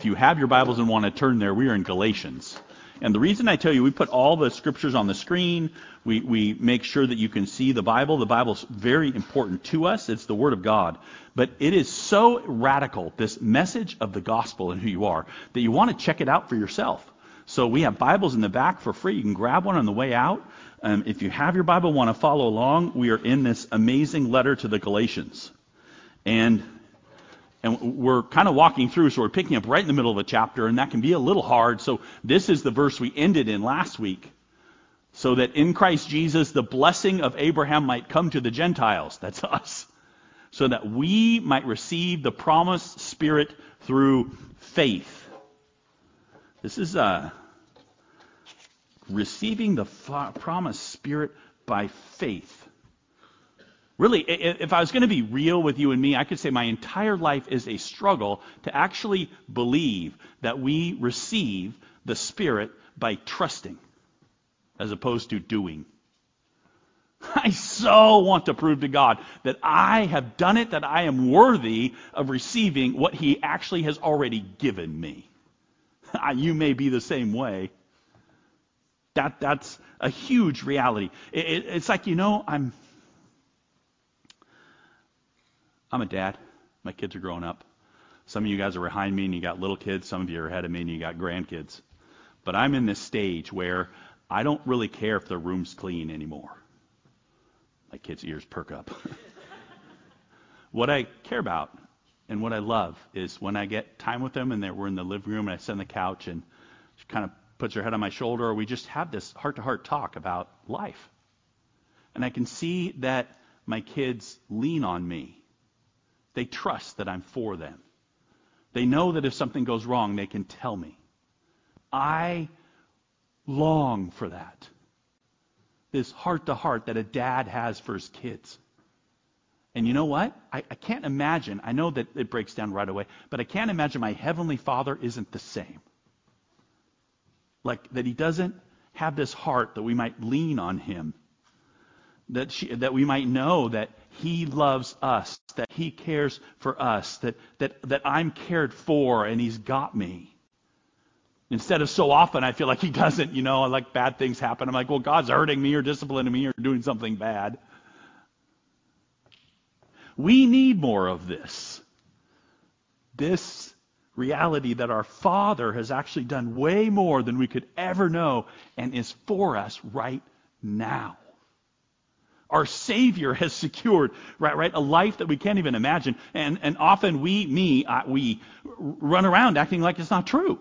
If you have your Bibles and want to turn there, we are in Galatians. And the reason I tell you, we put all the scriptures on the screen. We, we make sure that you can see the Bible. The Bible's very important to us. It's the Word of God. But it is so radical, this message of the gospel and who you are, that you want to check it out for yourself. So we have Bibles in the back for free. You can grab one on the way out. Um, if you have your Bible, want to follow along, we are in this amazing letter to the Galatians. And and we're kind of walking through, so we're picking up right in the middle of a chapter, and that can be a little hard. So this is the verse we ended in last week. So that in Christ Jesus, the blessing of Abraham might come to the Gentiles. That's us. So that we might receive the promised Spirit through faith. This is uh, receiving the promised Spirit by faith. Really, if I was going to be real with you and me, I could say my entire life is a struggle to actually believe that we receive the Spirit by trusting as opposed to doing. I so want to prove to God that I have done it, that I am worthy of receiving what He actually has already given me. you may be the same way. That, that's a huge reality. It, it, it's like, you know, I'm I'm a dad. My kids are growing up. Some of you guys are behind me and you got little kids. Some of you are ahead of me and you got grandkids. But I'm in this stage where I don't really care if the room's clean anymore. My kids' ears perk up. what I care about and what I love is when I get time with them and we're in the living room and I sit on the couch and she kind of puts her head on my shoulder or we just have this heart to heart talk about life. And I can see that my kids lean on me they trust that I'm for them. They know that if something goes wrong, they can tell me. I long for that. This heart to heart that a dad has for his kids. And you know what? I, I, can't imagine, I know that it breaks down right away, but I can't imagine my Heavenly Father isn't the same. Like, that He doesn't have this heart that we might lean on Him that, she, that we might know that He loves us, that He cares for us, that, that, that I'm cared for and He's got me. Instead of so often I feel like He doesn't, you know, like bad things happen. I'm like, well, God's hurting me or disciplining me or doing something bad. We need more of this. This reality that our Father has actually done way more than we could ever know and is for us right now. Our Savior has secured, right, right, a life that we can't even imagine. And, and often we, me, uh, we run around acting like it's not true.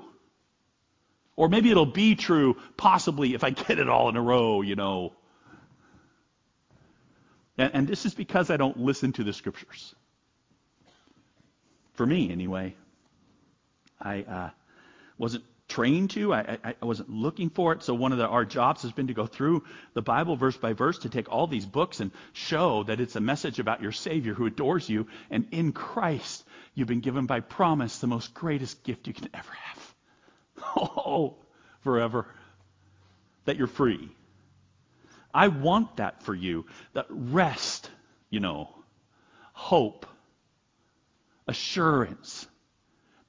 Or maybe it'll be true, possibly, if I get it all in a row, you know. And, and this is because I don't listen to the Scriptures. For me, anyway. I uh, wasn't trained to. I, I, I, wasn't looking for it. So one of the, our jobs has been to go through the Bible verse by verse to take all these books and show that it's a message about your Savior who adores you. And in Christ, you've been given by promise the most greatest gift you can ever have. Oh, forever. That you're free. I want that for you. That rest, you know, hope, assurance,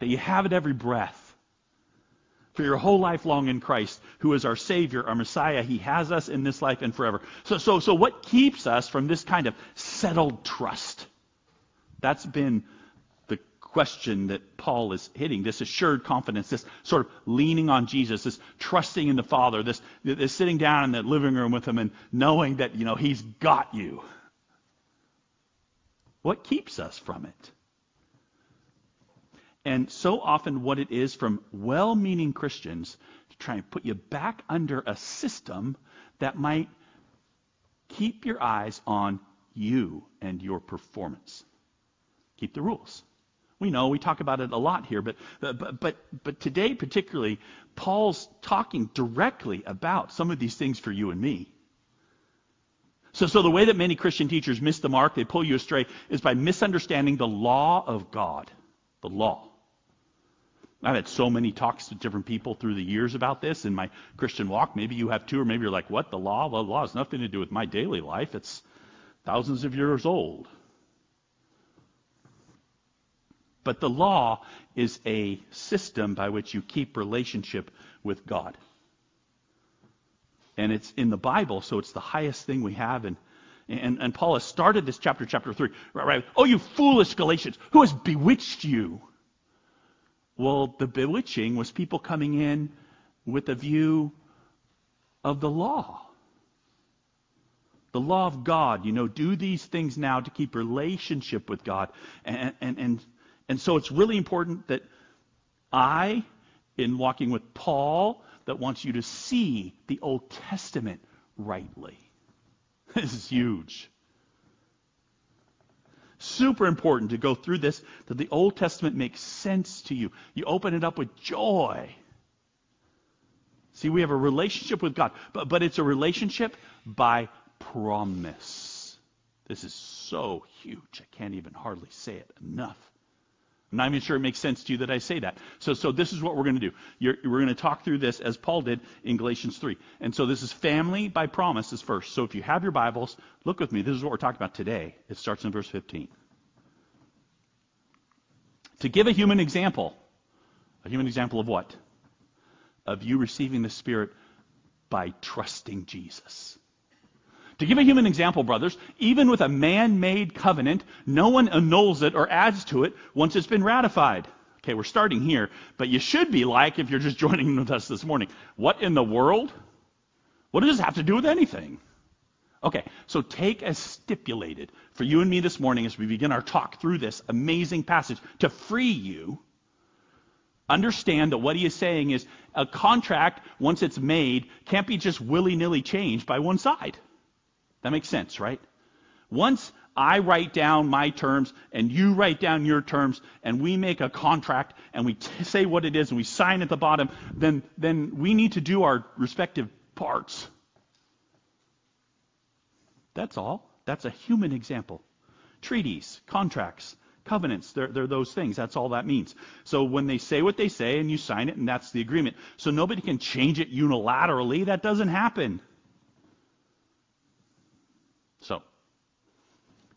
that you have it every breath for your whole life long in Christ, who is our Savior, our Messiah. He has us in this life and forever. So, so, so what keeps us from this kind of settled trust? That's been the question that Paul is hitting. This assured confidence, this sort of leaning on Jesus, this trusting in the Father, this, this sitting down in the living room with Him and knowing that, you know, He's got you. What keeps us from it? And so often, what it is from well meaning Christians to try and put you back under a system that might keep your eyes on you and your performance. Keep the rules. We know we talk about it a lot here, but but but but today particularly, Paul's talking directly about some of these things for you and me. So, so the way that many Christian teachers miss the mark, they pull you astray, is by misunderstanding the law of God. The law. I've had so many talks with different people through the years about this in my Christian walk. Maybe you have too, or maybe you're like, what? The law? The law has nothing to do with my daily life. It's thousands of years old. But the law is a system by which you keep relationship with God. And it's in the Bible, so it's the highest thing we have. And, and, and Paul has started this chapter, chapter 3. Right, right. Oh, you foolish Galatians, who has bewitched you? Well, the bewitching was people coming in with a view of the law. The law of God, you know, do these things now to keep relationship with God. And, and, and, and so it's really important that I, in walking with Paul, that wants you to see the Old Testament rightly. This is huge. Super important to go through this, that the Old Testament makes sense to you. You open it up with joy. See, we have a relationship with God, but, but it's a relationship by promise. This is so huge. I can't even hardly say it enough. I'm not even sure it makes sense to you that I say that. So, so this is what we're going to do. You're, we're going to talk through this as Paul did in Galatians 3. And so this is family by promise is first. So if you have your Bibles, look with me. This is what we're talking about today. It starts in verse 15. To give a human example, a human example of what? Of you receiving the Spirit by trusting Jesus. To give a human example, brothers, even with a man-made covenant, no one annuls it or adds to it once it's been ratified. Okay, we're starting here, but you should be like, if you're just joining with us this morning, what in the world? What does this have to do with anything? Okay, so take as stipulated for you and me this morning as we begin our talk through this amazing passage to free you. Understand that what he is saying is a contract, once it's made, can't be just willy nilly changed by one side. That makes sense, right? Once I write down my terms and you write down your terms and we make a contract and we t- say what it is and we sign at the bottom, then, then we need to do our respective parts. That's all. That's a human example. Treaties, contracts, covenants, they're, they're those things. That's all that means. So when they say what they say and you sign it and that's the agreement. So nobody can change it unilaterally. That doesn't happen. So,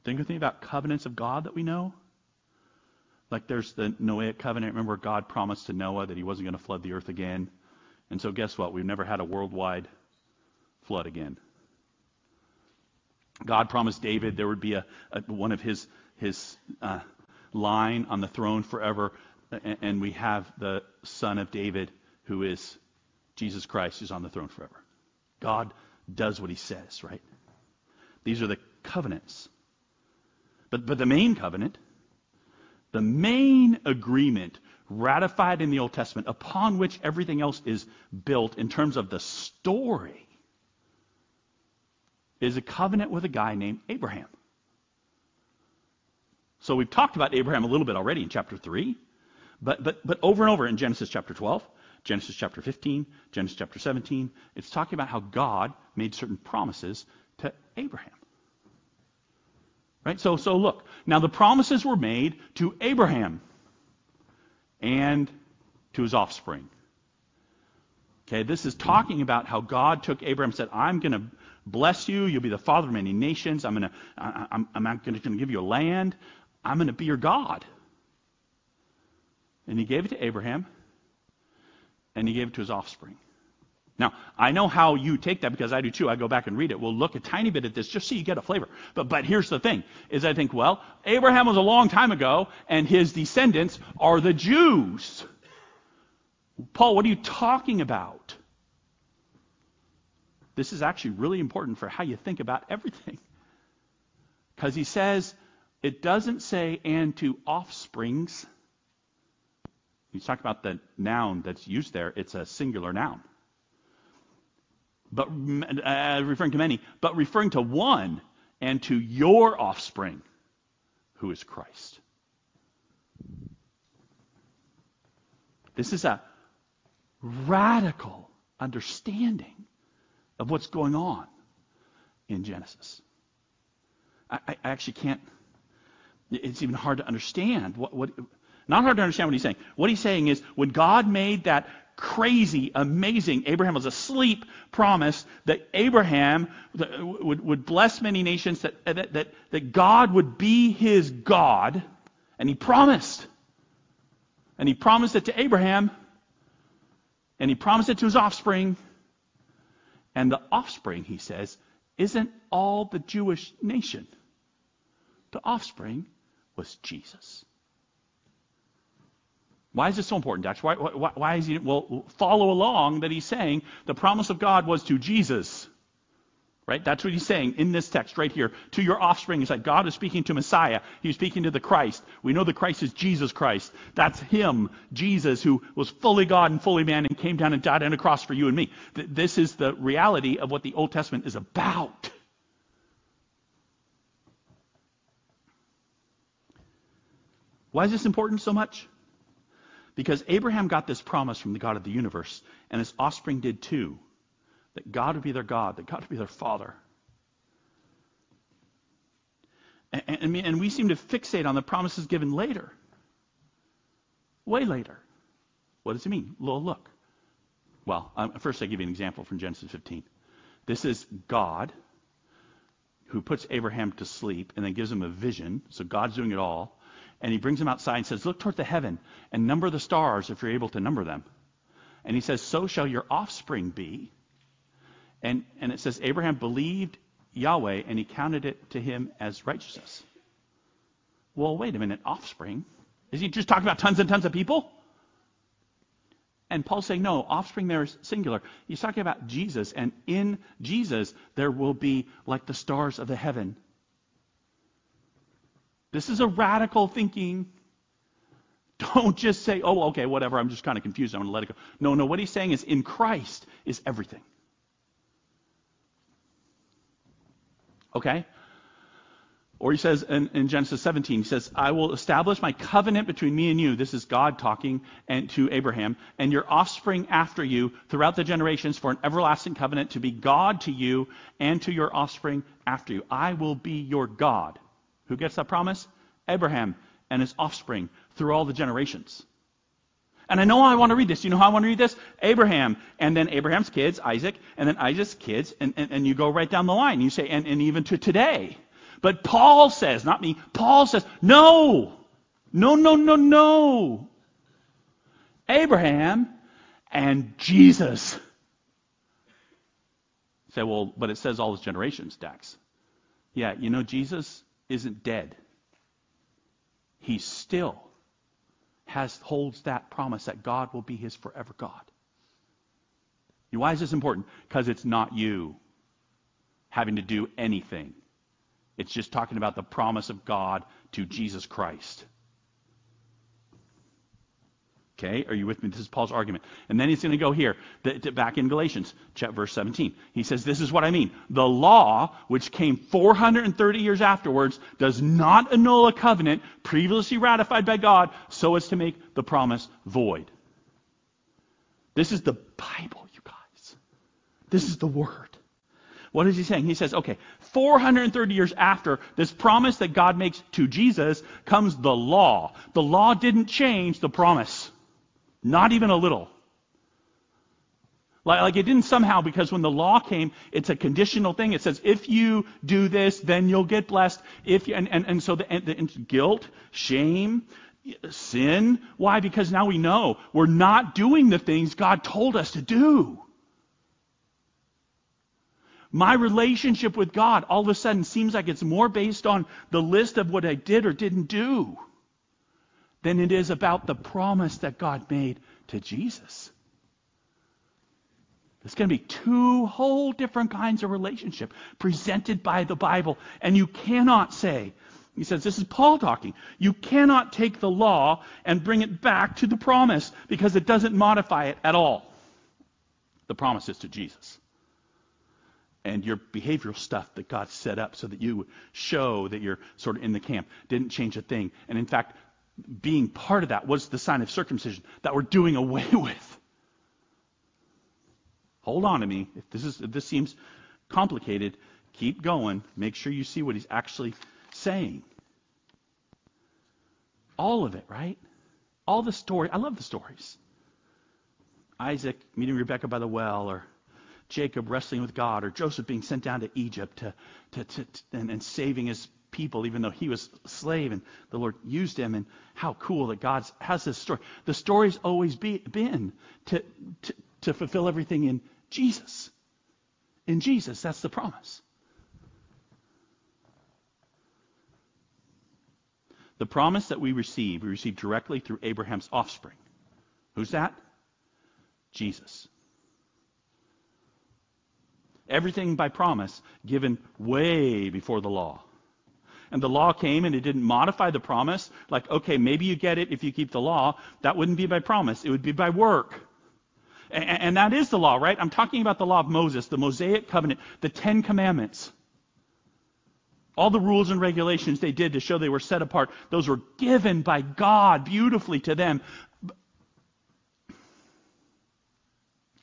think with me about covenants of God that we know. Like there's the Noahic covenant. Remember, God promised to Noah that he wasn't going to flood the earth again. And so, guess what? We've never had a worldwide flood again. God promised David there would be a, a one of his his uh, line on the throne forever, and, and we have the son of David who is Jesus Christ, who's on the throne forever. God does what he says, right? These are the covenants. But, but the main covenant, the main agreement ratified in the Old Testament upon which everything else is built in terms of the story, is a covenant with a guy named Abraham. So we've talked about Abraham a little bit already in chapter 3, but, but, but over and over in Genesis chapter 12, Genesis chapter 15, Genesis chapter 17, it's talking about how God made certain promises to Abraham. Right? So, so look. Now the promises were made to Abraham and to his offspring. Okay, this is talking about how God took Abraham and said, I'm going to bless you. You'll be the father of many nations. I'm going to, I'm, I'm going to give you a land. I'm going to be your God. And he gave it to Abraham and he gave it to his offspring. Now, I know how you take that because I do too. I go back and read it. We'll look a tiny bit at this just so you get a flavor. But, but here's the thing, is I think, well, Abraham was a long time ago, and his descendants are the Jews. Paul, what are you talking about? This is actually really important for how you think about everything. Because he says, it doesn't say, and to offsprings. He's talking about the noun that's used there. It's a singular noun but uh, referring to many, but referring to one and to your offspring, who is Christ. This is a radical understanding of what's going on in Genesis. I, I actually can't. It's even hard to understand what, what. Not hard to understand what he's saying. What he's saying is when God made that crazy, amazing, Abraham was asleep promise that Abraham would, would bless many nations, that, that, that, that God would be his God. And he promised. And he promised it to Abraham. And he promised it to his offspring. And the offspring, he says, isn't all the Jewish nation. The offspring was Jesus. Why is this so important, Dutch? Why, why, why is he? Well, follow along that he's saying the promise of God was to Jesus. Right? That's what he's saying in this text right here. To your offspring is that God is speaking to Messiah. He's speaking to the Christ. We know the Christ is Jesus Christ. That's him, Jesus, who was fully God and fully man and came down and died on a cross for you and me. This is the reality of what the Old Testament is about. Why is this important so much? Because Abraham got this promise from the God of the universe, and his offspring did too that God would be their God, that God would be their Father. And, and, we seem to fixate on the promises given later. Way later. What does it mean? Well, look. Well, um, first I give you an example from Genesis 15. This is God who puts Abraham to sleep and then gives him a vision. So God's doing it all. And he brings him outside and says, Look toward the heaven and number the stars if you're able to number them. And he says, So shall your offspring be. And, and it says, Abraham believed Yahweh and he counted it to him as righteousness. Well, wait a minute, offspring? Is he just talking about tons and tons of people? And Paul's saying, no, offspring there is singular. He's talking about Jesus, and in Jesus there will be like the stars of the heaven. This is a radical thinking. Don't just say, oh, okay, whatever, I'm just kind of confused, I'm going to let it go. No, no, what he's saying is in Christ is everything. Okay? Or he says in, in, Genesis 17, he says, I will establish my covenant between me and you. This is God talking and to Abraham, and your offspring after you throughout the generations for an everlasting covenant to be God to you and to your offspring after you. I will be your God. Who gets that promise? Abraham and his offspring through all the generations. And I know I want to read this. You know how I want to read this? Abraham, and then Abraham's kids, Isaac, and then Isaac's kids, and, and, and you go right down the line. You say, and, and even to today. But Paul says, not me, Paul says, no, no, no, no, no. Abraham and Jesus. You say, well, but it says all his generations, Dax. Yeah, you know, Jesus isn't dead. He still has holds that promise that God will be his forever God. Why is this important? Because it's not you having to do anything. It's just talking about the promise of God to Jesus Christ. Okay, are you with me? This is Paul's argument. And then he's going to go here, the, the, back in Galatians, chapter verse 17. He says, This is what I mean. The law, which came 430 years afterwards, does not annul a covenant previously ratified by God so as to make the promise void. This is the Bible, you guys. This is the Word. What is he saying? He says, okay, 430 years after this promise that God makes to Jesus comes the law. The law didn't change the promise. Not even a little. Like, like, it didn't somehow, because when the law came, it's a conditional thing. It says, if you do this, then you'll get blessed. If you, and, and, and so the, the guilt, shame, sin. Why? Because now we know we're not doing the things God told us to do. My relationship with God all of a sudden seems like it's more based on the list of what I did or didn't do than it is about the promise that God made to Jesus. There's going to be two whole different kinds of relationship presented by the Bible. And you cannot say, he says, this is Paul talking. You cannot take the law and bring it back to the promise because it doesn't modify it at all. The promise is to Jesus. And your behavioral stuff that God set up so that you show that you're sort of in the camp didn't change a thing. And in fact, being part of that was the sign of circumcision that we're doing away with. Hold on to me. If this is if this seems complicated, keep going. Make sure you see what he's actually saying. All of it, right? All the story. I love the stories. Isaac meeting Rebecca by the well, or Jacob wrestling with God, or Joseph being sent down to Egypt to, to, to and, and saving his people, even though he was a slave and the Lord used him. And how cool that God has this story. The story's always be, been to, to, to fulfill everything in Jesus. In Jesus, that's the promise. The promise that we receive, we receive directly through Abraham's offspring. Who's that? Jesus. Everything by promise given way before the law. And the law came and it didn't modify the promise. Like, okay, maybe you get it if you keep the law. That wouldn't be by promise. It would be by work. And, and that is the law, right? I'm talking about the law of Moses, the Mosaic covenant, the Ten Commandments. All the rules and regulations they did to show they were set apart, those were given by God beautifully to them.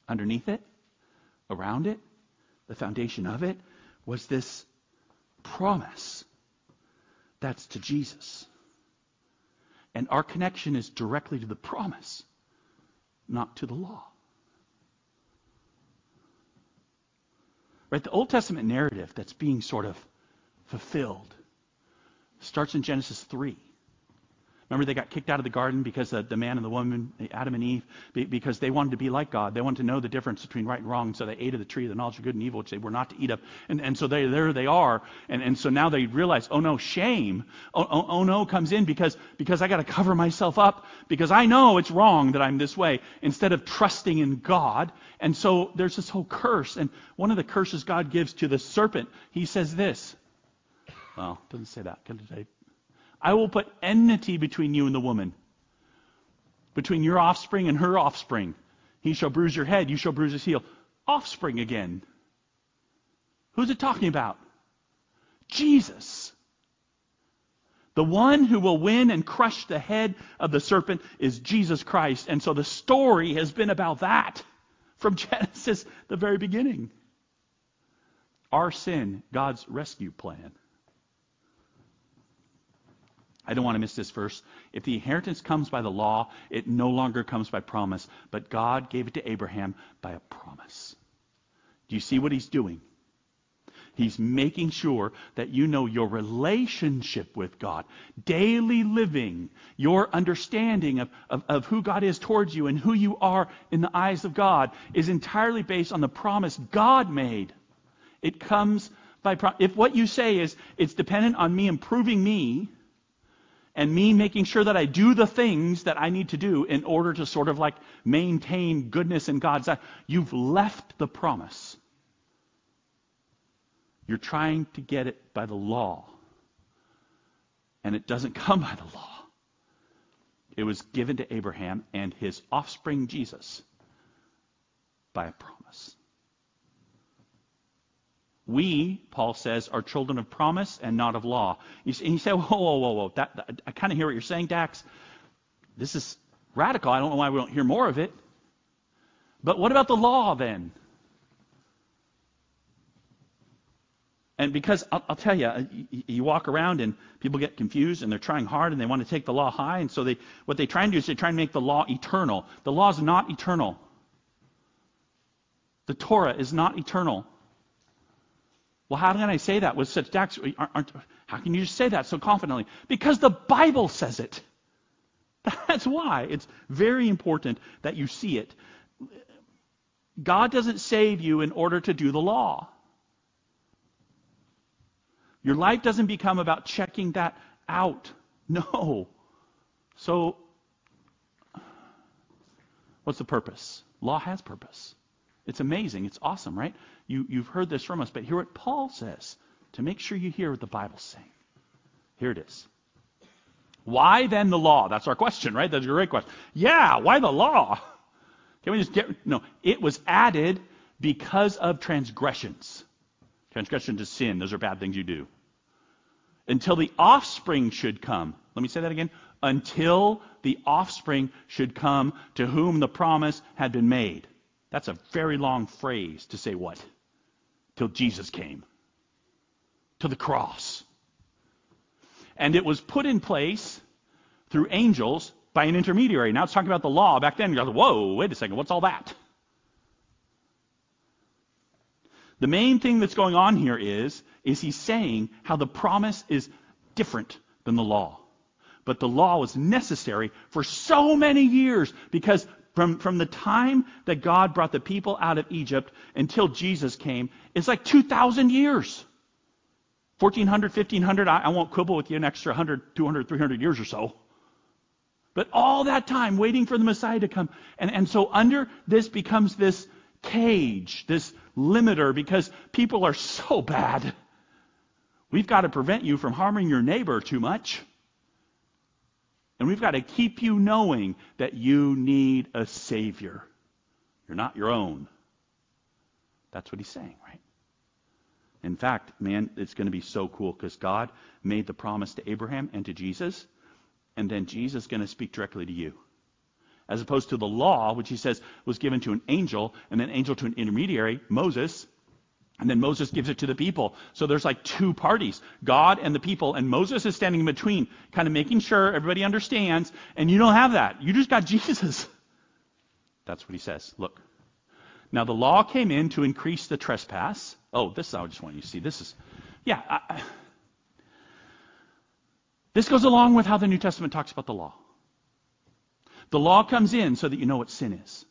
Underneath it, around it, the foundation of it was this promise that's to Jesus. And our connection is directly to the promise, not to the law. Right? The Old Testament narrative that's being sort of fulfilled starts in Genesis 3. Remember, they got kicked out of the garden because the, the man and the woman, Adam and Eve, because they wanted to be like God. They wanted to know the difference between right and wrong. So they ate of the tree of the knowledge of good and evil, which they were not to eat of. And, and so they, there they are. And, and so now they realize, oh no, shame. Oh, oh, oh no comes in because, because I got to cover myself up because I know it's wrong that I'm this way instead of trusting in God. And so there's this whole curse. And one of the curses God gives to the serpent, he says this. Well, doesn't say that. I will put enmity between you and the woman, between your offspring and her offspring. He shall bruise your head, you shall bruise his heel. Offspring again. Who's it talking about? Jesus. The one who will win and crush the head of the serpent is Jesus Christ. And so the story has been about that from Genesis, the very beginning. Our sin, God's rescue plan. I don't want to miss this verse. If the inheritance comes by the law, it no longer comes by promise, but God gave it to Abraham by a promise. Do you see what he's doing? He's making sure that you know your relationship with God, daily living, your understanding of, of, of, who God is towards you and who you are in the eyes of God is entirely based on the promise God made. It comes by promise. If what you say is it's dependent on me improving me, and me making sure that I do the things that I need to do in order to sort of like maintain goodness in God's eye, you've left the promise. You're trying to get it by the law. And it doesn't come by the law. It was given to Abraham and his offspring Jesus by a promise. We, Paul says, are children of promise and not of law. You and you say whoa, whoa, whoa, whoa. That, that, I kind of hear what you're saying, Dax. This is radical. I don't know why we don't hear more of it. But what about the law then? And because I'll, I'll tell you, uh, you, you, walk around and people get confused and they're trying hard and they want to take the law high. And so they, what they try and do is they try and make the law eternal. The law is not eternal. The Torah is not eternal. Well, how can I say that with such docs? How can you just say that so confidently? Because the Bible says it. That's why. It's very important that you see it. God doesn't save you in order to do the law. Your life doesn't become about checking that out. No. So, what's the purpose? Law has purpose. It's amazing. It's awesome, right? You, you've heard this from us, but hear what Paul says to make sure you hear what the Bible's saying. Here it is. Why then the law? That's our question, right? That's a great question. Yeah, why the law? Can we just get no? It was added because of transgressions. Transgression to sin. Those are bad things you do. Until the offspring should come. Let me say that again. Until the offspring should come to whom the promise had been made. That's a very long phrase to say what? till Jesus came to the cross. And it was put in place through angels by an intermediary. Now it's talking about the law. Back then, you go, whoa, wait a second, what's all that? The main thing that's going on here is, is he's saying how the promise is different than the law. But the law was necessary for so many years because from, from the time that God brought the people out of Egypt until Jesus came, it's like 2,000 years. 1400, 1500, I, I won't quibble with you an extra 100, 200, 300 years or so. But all that time waiting for the Messiah to come. And, and so under this becomes this cage, this limiter, because people are so bad. We've got to prevent you from harming your neighbor too much. And we've got to keep you knowing that you need a Savior. You're not your own. That's what he's saying, right? In fact, man, it's going to be so cool because God made the promise to Abraham and to Jesus, and then Jesus is going to speak directly to you. As opposed to the law, which he says was given to an angel, and then angel to an intermediary, Moses, and then Moses gives it to the people. So there's like two parties, God and the people, and Moses is standing in between, kind of making sure everybody understands, and you don't have that. You just got Jesus. That's what he says. Look. Now the law came in to increase the trespass. Oh, this I just want you to see. This is, yeah. I, this goes along with how the New Testament talks about the law. The law comes in so that you know what sin is.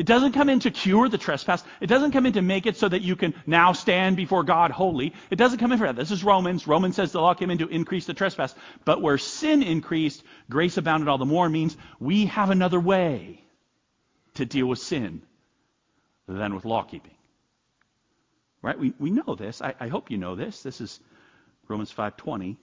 It doesn't come in to cure the trespass. It doesn't come in to make it so that you can now stand before God holy. It doesn't come in for that. This is Romans. Romans says the law came in to increase the trespass. But where sin increased, grace abounded all the more means we have another way to deal with sin than with law keeping. Right? We, we know this. I, I hope you know this. This is Romans 5.20.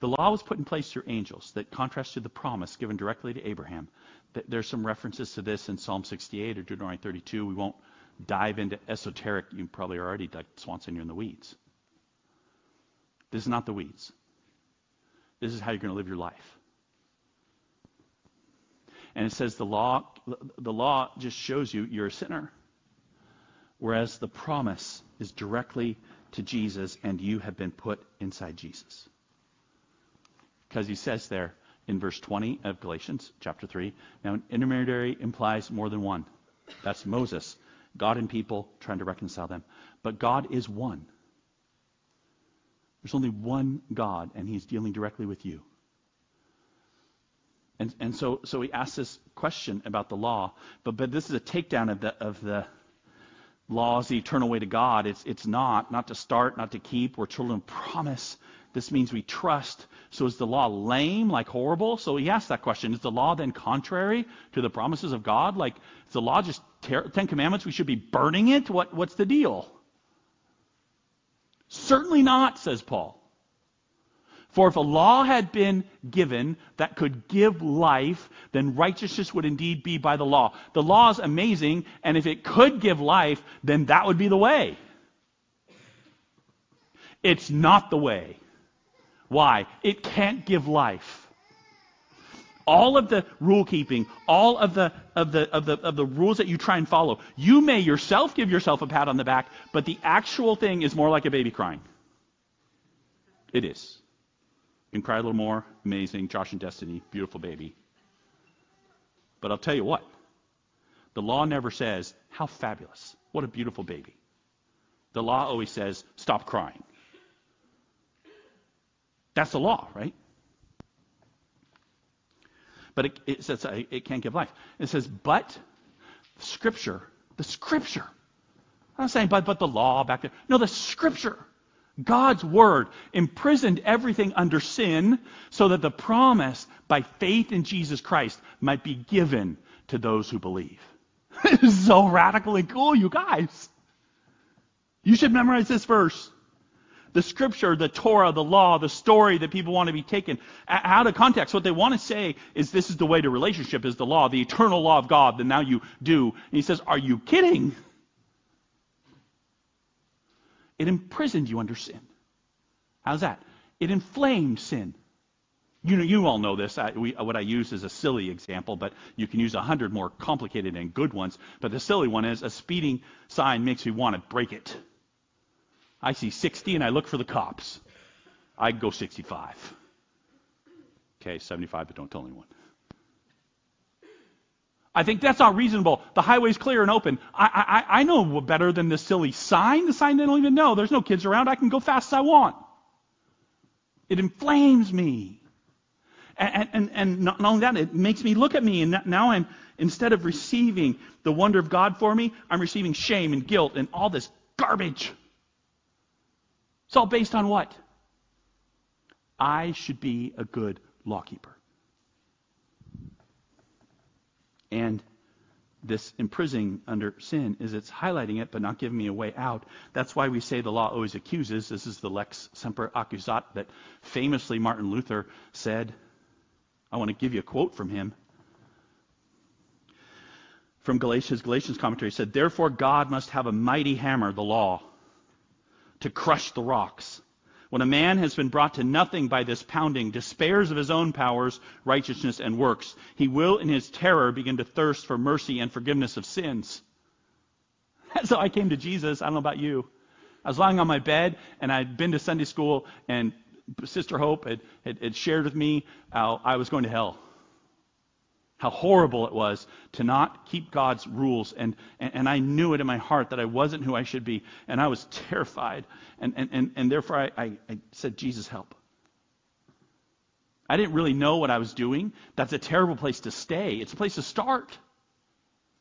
The law was put in place through angels that contrasts to the promise given directly to Abraham. There's some references to this in Psalm 68 or Deuteronomy 32. We won't dive into esoteric. You probably are already, like Swanson, you're in the weeds. This is not the weeds. This is how you're going to live your life. And it says the law, the law just shows you you're a sinner. Whereas the promise is directly to Jesus and you have been put inside Jesus. Because he says there in verse 20 of Galatians chapter 3, now an intermediary implies more than one. That's Moses, God and people trying to reconcile them. But God is one. There's only one God, and he's dealing directly with you. And, and so, so he asks this question about the law, but, but this is a takedown of the, of the law as the eternal way to God. It's, it's not, not to start, not to keep. We're children of promise. This means we trust. So is the law lame, like horrible? So he asks that question. Is the law then contrary to the promises of God? Like, is the law just ter- Ten Commandments? We should be burning it? What, what's the deal? Certainly not, says Paul. For if a law had been given that could give life, then righteousness would indeed be by the law. The law is amazing, and if it could give life, then that would be the way. It's not the way. Why? It can't give life. All of the rule keeping, all of the, of, the, of, the, of the rules that you try and follow, you may yourself give yourself a pat on the back, but the actual thing is more like a baby crying. It is. You can cry a little more. Amazing. Josh and Destiny. Beautiful baby. But I'll tell you what. The law never says, how fabulous. What a beautiful baby. The law always says, stop crying. That's the law, right? But it, it says uh, it can't give life. It says, but Scripture, the Scripture. I'm not saying, but, but the law back there. No, the Scripture. God's Word imprisoned everything under sin so that the promise by faith in Jesus Christ might be given to those who believe. So radically cool, you guys. You should memorize this verse the scripture, the Torah, the law, the story that people want to be taken out of context. What they want to say is this is the way to relationship is the law, the eternal law of God that now you do. And he says, are you kidding? It imprisoned you under sin. How's that? It inflamed sin. You know, you all know this. I, we, what I use is a silly example, but you can use a hundred more complicated and good ones. But the silly one is a speeding sign makes me want to break it. I see 60 and I look for the cops. I'd go 65. Okay, 75, but don't tell anyone. I think that's not reasonable. The highway's clear and open. I, I, I know better than this silly sign. The sign they don't even know. There's no kids around. I can go fast as I want. It inflames me. And, and, and not only that, it makes me look at me. And now I'm, instead of receiving the wonder of God for me, I'm receiving shame and guilt and all this garbage. It's all based on what? I should be a good lawkeeper. And this imprisoning under sin is it's highlighting it but not giving me a way out. That's why we say the law always accuses. This is the lex semper accusat that famously Martin Luther said. I want to give you a quote from him. From Galatians, Galatians commentary said, Therefore God must have a mighty hammer, the law, to crush the rocks when a man has been brought to nothing by this pounding, despairs of his own powers, righteousness, and works, he will in his terror begin to thirst for mercy and forgiveness of sins. So I came to Jesus. I don't know about you. I was lying on my bed, and I'd been to Sunday school, and Sister Hope had, had, had shared with me how I was going to hell how horrible it was to not keep God's rules. And, and, and, I knew it in my heart that I wasn't who I should be. And I was terrified. And, and, and, and therefore I, I, I said, Jesus, help. I didn't really know what I was doing. That's a terrible place to stay. It's a place to start.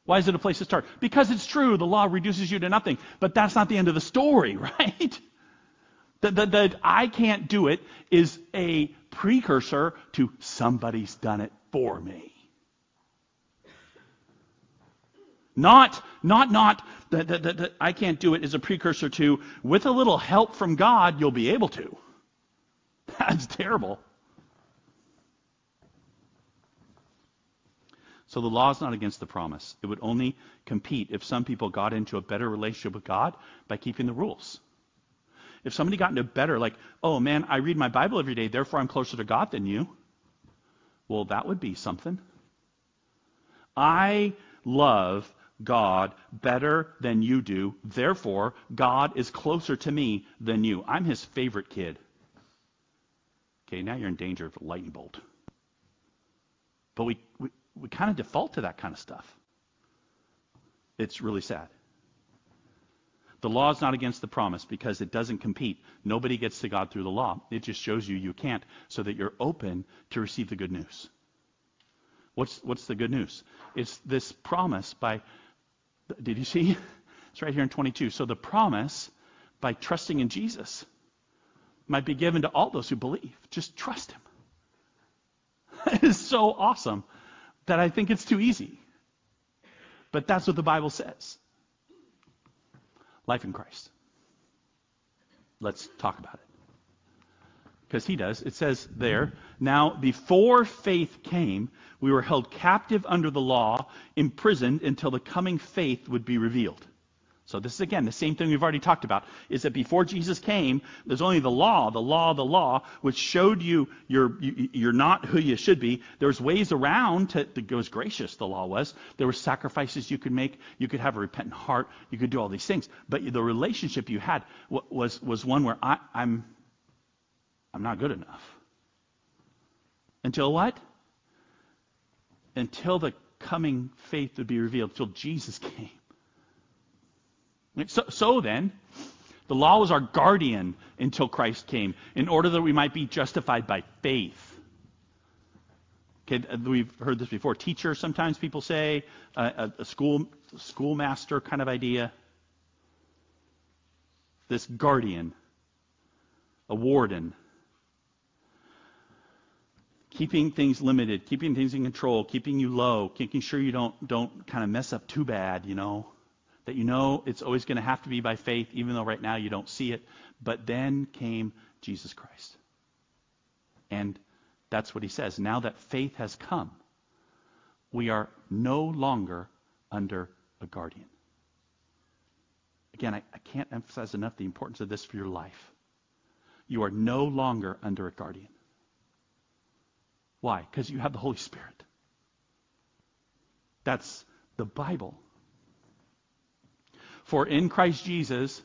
Why is it a place to start? Because it's true. The law reduces you to nothing. But that's not the end of the story, right? That, I can't do it is a precursor to somebody's done it for me. Not, not, not that, that, that, that, I can't do it is a precursor to, with a little help from God, you'll be able to. That's terrible. So the law is not against the promise. It would only compete if some people got into a better relationship with God by keeping the rules. If somebody got into better, like, oh man, I read my Bible every day, therefore I'm closer to God than you. Well, that would be something. I love God better than you do. Therefore, God is closer to me than you. I'm his favorite kid. Okay, now you're in danger of a lightning bolt. But we, we, we kind of default to that kind of stuff. It's really sad. The law is not against the promise because it doesn't compete. Nobody gets to God through the law. It just shows you you can't so that you're open to receive the good news. What's, what's the good news? It's this promise by did you see? It's right here in 22. So the promise by trusting in Jesus might be given to all those who believe. Just trust him. It is so awesome that I think it's too easy. But that's what the Bible says. Life in Christ. Let's talk about it. Because he does. It says mm-hmm. there, now before faith came, we were held captive under the law, imprisoned until the coming faith would be revealed. So this is again the same thing we've already talked about. Is that before Jesus came, there's only the law, the law, the law, which showed you you're you're not who you should be. There's ways around to, to was gracious. The law was there were sacrifices you could make. You could have a repentant heart. You could do all these things. But the relationship you had was was one where I, I'm I'm not good enough. Until what? until the coming faith would be revealed, until Jesus came. So, so, then, the law was our guardian until Christ came, in order that we might be justified by faith. Okay, we've heard this before. Teacher, sometimes people say, uh, a, a school schoolmaster kind of idea. This guardian, a warden, keeping things limited, keeping things in control, keeping you low, making sure you don't don't kind of mess up too bad, you know. That you know it's always going to have to be by faith, even though right now you don't see it. But then came Jesus Christ. And that's what he says. Now that faith has come, we are no longer under a guardian. Again, I, I can't emphasize enough the importance of this for your life. You are no longer under a guardian. Why? Because you have the Holy Spirit. That's the Bible. For in Christ Jesus,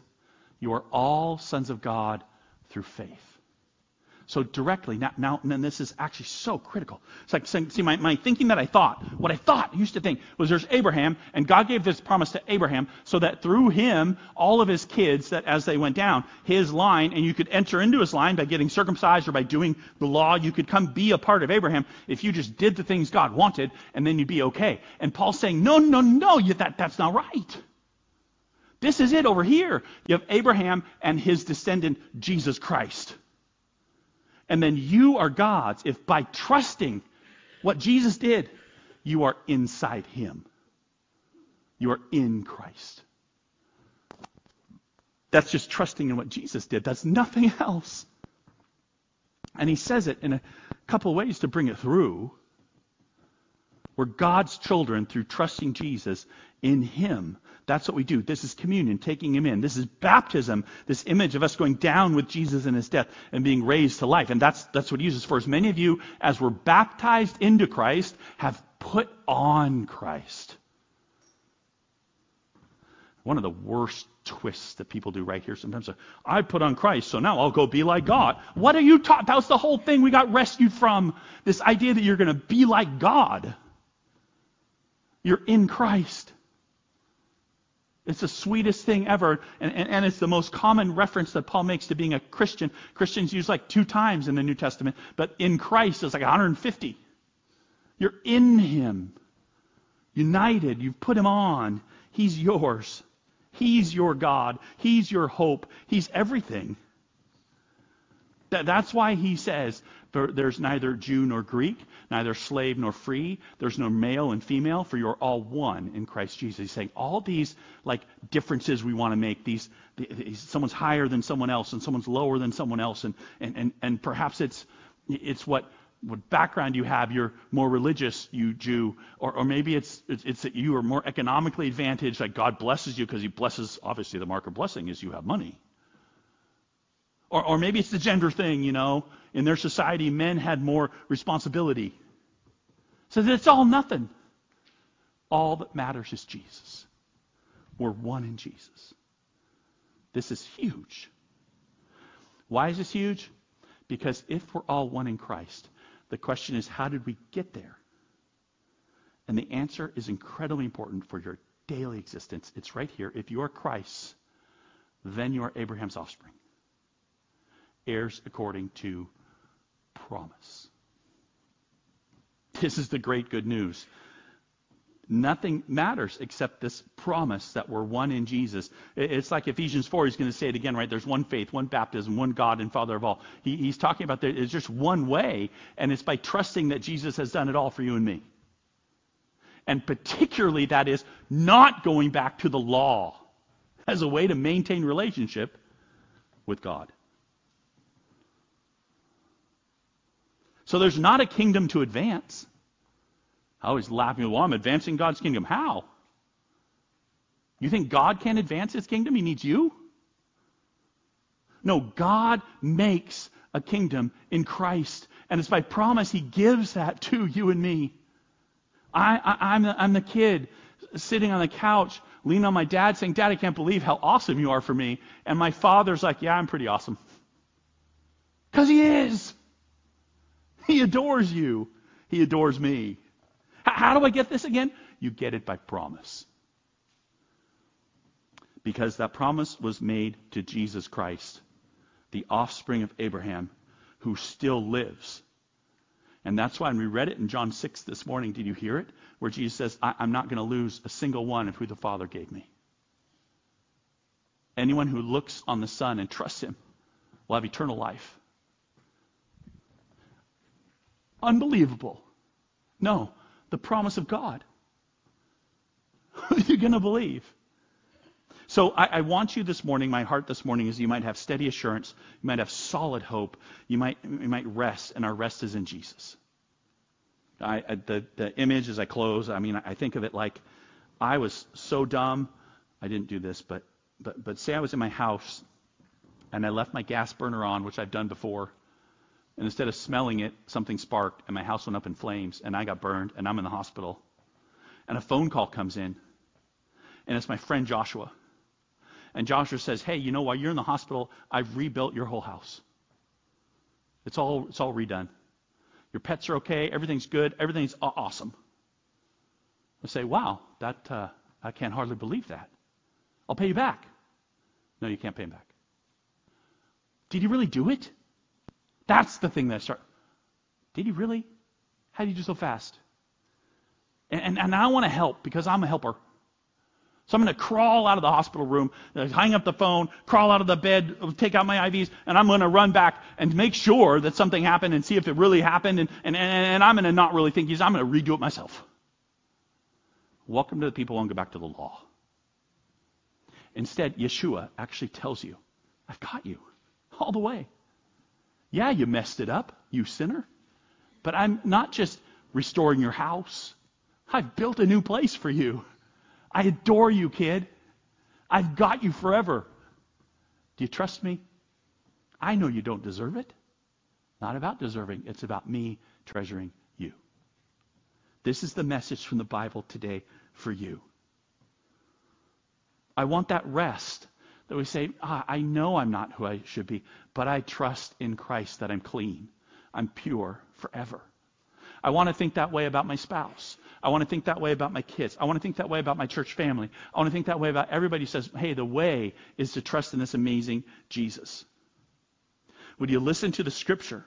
you are all sons of God through faith. So directly. Now, now and then this is actually so critical. It's like saying, see, my, my thinking that I thought, what I thought, used to think, was there's Abraham, and God gave this promise to Abraham so that through him, all of his kids, that as they went down, his line, and you could enter into his line by getting circumcised or by doing the law, you could come be a part of Abraham if you just did the things God wanted, and then you'd be okay. And Paul's saying, no, no, no, you, that, that's not right. This is it over here. You have Abraham and his descendant, Jesus Christ. And then you are God's if by trusting what Jesus did, you are inside him. You are in Christ. That's just trusting in what Jesus did. That's nothing else. And he says it in a couple ways to bring it through. We're God's children through trusting Jesus in him that's what we do. This is communion, taking him in. This is baptism, this image of us going down with Jesus in his death and being raised to life. And that's, that's what he uses for us. Many of you, as we're baptized into Christ, have put on Christ. One of the worst twists that people do right here sometimes. I put on Christ, so now I'll go be like God. What are you taught? That was the whole thing we got rescued from. This idea that you're going to be like God. You're in Christ. It's the sweetest thing ever, and, and, and, it's the most common reference that Paul makes to being a Christian. Christians use like two times in the New Testament, but in Christ it's like 150. You're in Him, united. You've put Him on. He's yours. He's your God. He's your hope. He's everything. That, that's why He says, there's neither Jew nor Greek, neither slave nor free. There's no male and female, for you're all one in Christ Jesus. He's saying all these like differences we want to make. These, these someone's higher than someone else, and someone's lower than someone else, and and and, and perhaps it's it's what what background you have, you're more religious, you Jew, or, or maybe it's, it's, it's that you are more economically advantaged, like God blesses you because He blesses. Obviously, the mark of blessing is you have money. Or, or maybe it's the gender thing, you know. In their society, men had more responsibility. So it's all nothing. All that matters is Jesus. We're one in Jesus. This is huge. Why is this huge? Because if we're all one in Christ, the question is, how did we get there? And the answer is incredibly important for your daily existence. It's right here. If you are Christ, then you are Abraham's offspring heirs according to promise. This is the great good news. Nothing matters except this promise that we're one in Jesus. It's like Ephesians 4, he's going to say it again, right? There's one faith, one baptism, one God and Father of all. He, he's talking about there's just one way, and it's by trusting that Jesus has done it all for you and me. And particularly, that is not going back to the law as a way to maintain relationship with God. So there's not a kingdom to advance. I always laugh. Well, I'm advancing God's kingdom. How? You think God can advance his kingdom? He needs you? No, God makes a kingdom in Christ. And it's by promise he gives that to you and me. I, am the, I'm the kid sitting on the couch, leaning on my dad, saying, Dad, I can't believe how awesome you are for me. And my father's like, Yeah, I'm pretty awesome. Because he is. He adores you. He adores me. How do I get this again? You get it by promise. Because that promise was made to Jesus Christ, the offspring of Abraham, who still lives. And that's why when we read it in John 6 this morning, did you hear it? Where Jesus says, I- am not going to lose a single one of who the Father gave me. Anyone who looks on the Son and trusts Him will have eternal life. Unbelievable. No, the promise of God. Who are you going to believe? So I, I, want you this morning, my heart this morning is you might have steady assurance, you might have solid hope, you might, you might rest, and our rest is in Jesus. I, I, the, the image as I close, I mean, I think of it like I was so dumb. I didn't do this, but, but, but say I was in my house and I left my gas burner on, which I've done before, and instead of smelling it, something sparked and my house went up in flames and I got burned and I'm in the hospital. And a phone call comes in. And it's my friend Joshua. And Joshua says, Hey, you know, while you're in the hospital, I've rebuilt your whole house. It's all, it's all redone. Your pets are okay. Everything's good. Everything's awesome. I say, wow, that, uh, I can't hardly believe that. I'll pay you back. No, you can't pay him back. Did he really do it? That's the thing that I start. Did he really? How did he do so fast? And, and, and I want to help because I'm a helper. So I'm going to crawl out of the hospital room, uh, hang up the phone, crawl out of the bed, take out my IVs, and I'm going to run back and make sure that something happened and see if it really happened. And, and, and I'm going to not really think he's, I'm going to redo it myself. Welcome to the people who want to go back to the law. Instead, Yeshua actually tells you, I've got you all the way. Yeah, you messed it up, you sinner. But I'm not just restoring your house. I've built a new place for you. I adore you, kid. I've got you forever. Do you trust me? I know you don't deserve it. Not about deserving, it's about me treasuring you. This is the message from the Bible today for you. I want that rest that we say, ah, I know I'm not who I should be, but I trust in Christ that I'm clean. I'm pure forever. I want to think that way about my spouse. I want to think that way about my kids. I want to think that way about my church family. I want to think that way about everybody who says, hey, the way is to trust in this amazing Jesus. Would you listen to the scripture?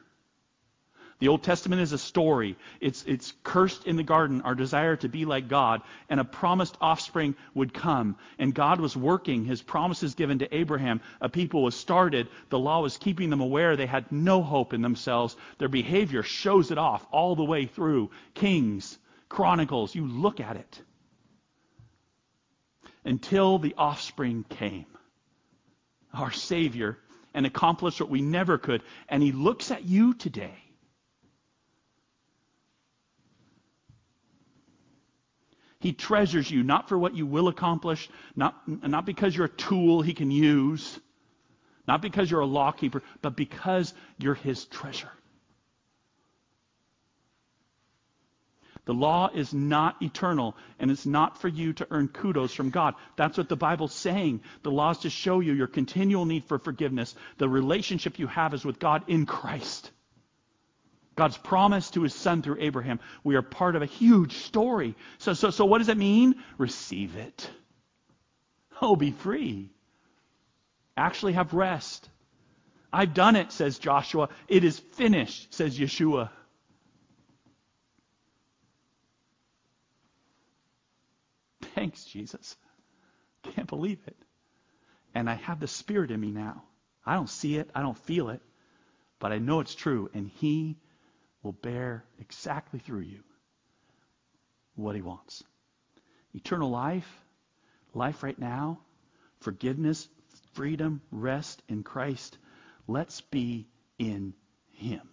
The Old Testament is a story. It's, it's cursed in the garden, our desire to be like God, and a promised offspring would come. And God was working his promises given to Abraham. A people was started. The law was keeping them aware they had no hope in themselves. Their behavior shows it off all the way through. Kings, Chronicles, you look at it. Until the offspring came. Our Savior and accomplished what we never could. And he looks at you today He treasures you not for what you will accomplish, not, not because you're a tool he can use, not because you're a lawkeeper, but because you're his treasure. The law is not eternal, and it's not for you to earn kudos from God. That's what the Bible's saying. The law is to show you your continual need for forgiveness. The relationship you have is with God in Christ. God's promise to his son through Abraham. We are part of a huge story. So, so, so what does it mean? Receive it. Oh, be free. Actually have rest. I've done it, says Joshua. It is finished, says Yeshua. Thanks, Jesus. Can't believe it. And I have the Spirit in me now. I don't see it, I don't feel it, but I know it's true. And He will bear exactly through you what he wants. Eternal life, life right now, forgiveness, freedom, rest in Christ. Let's be in him.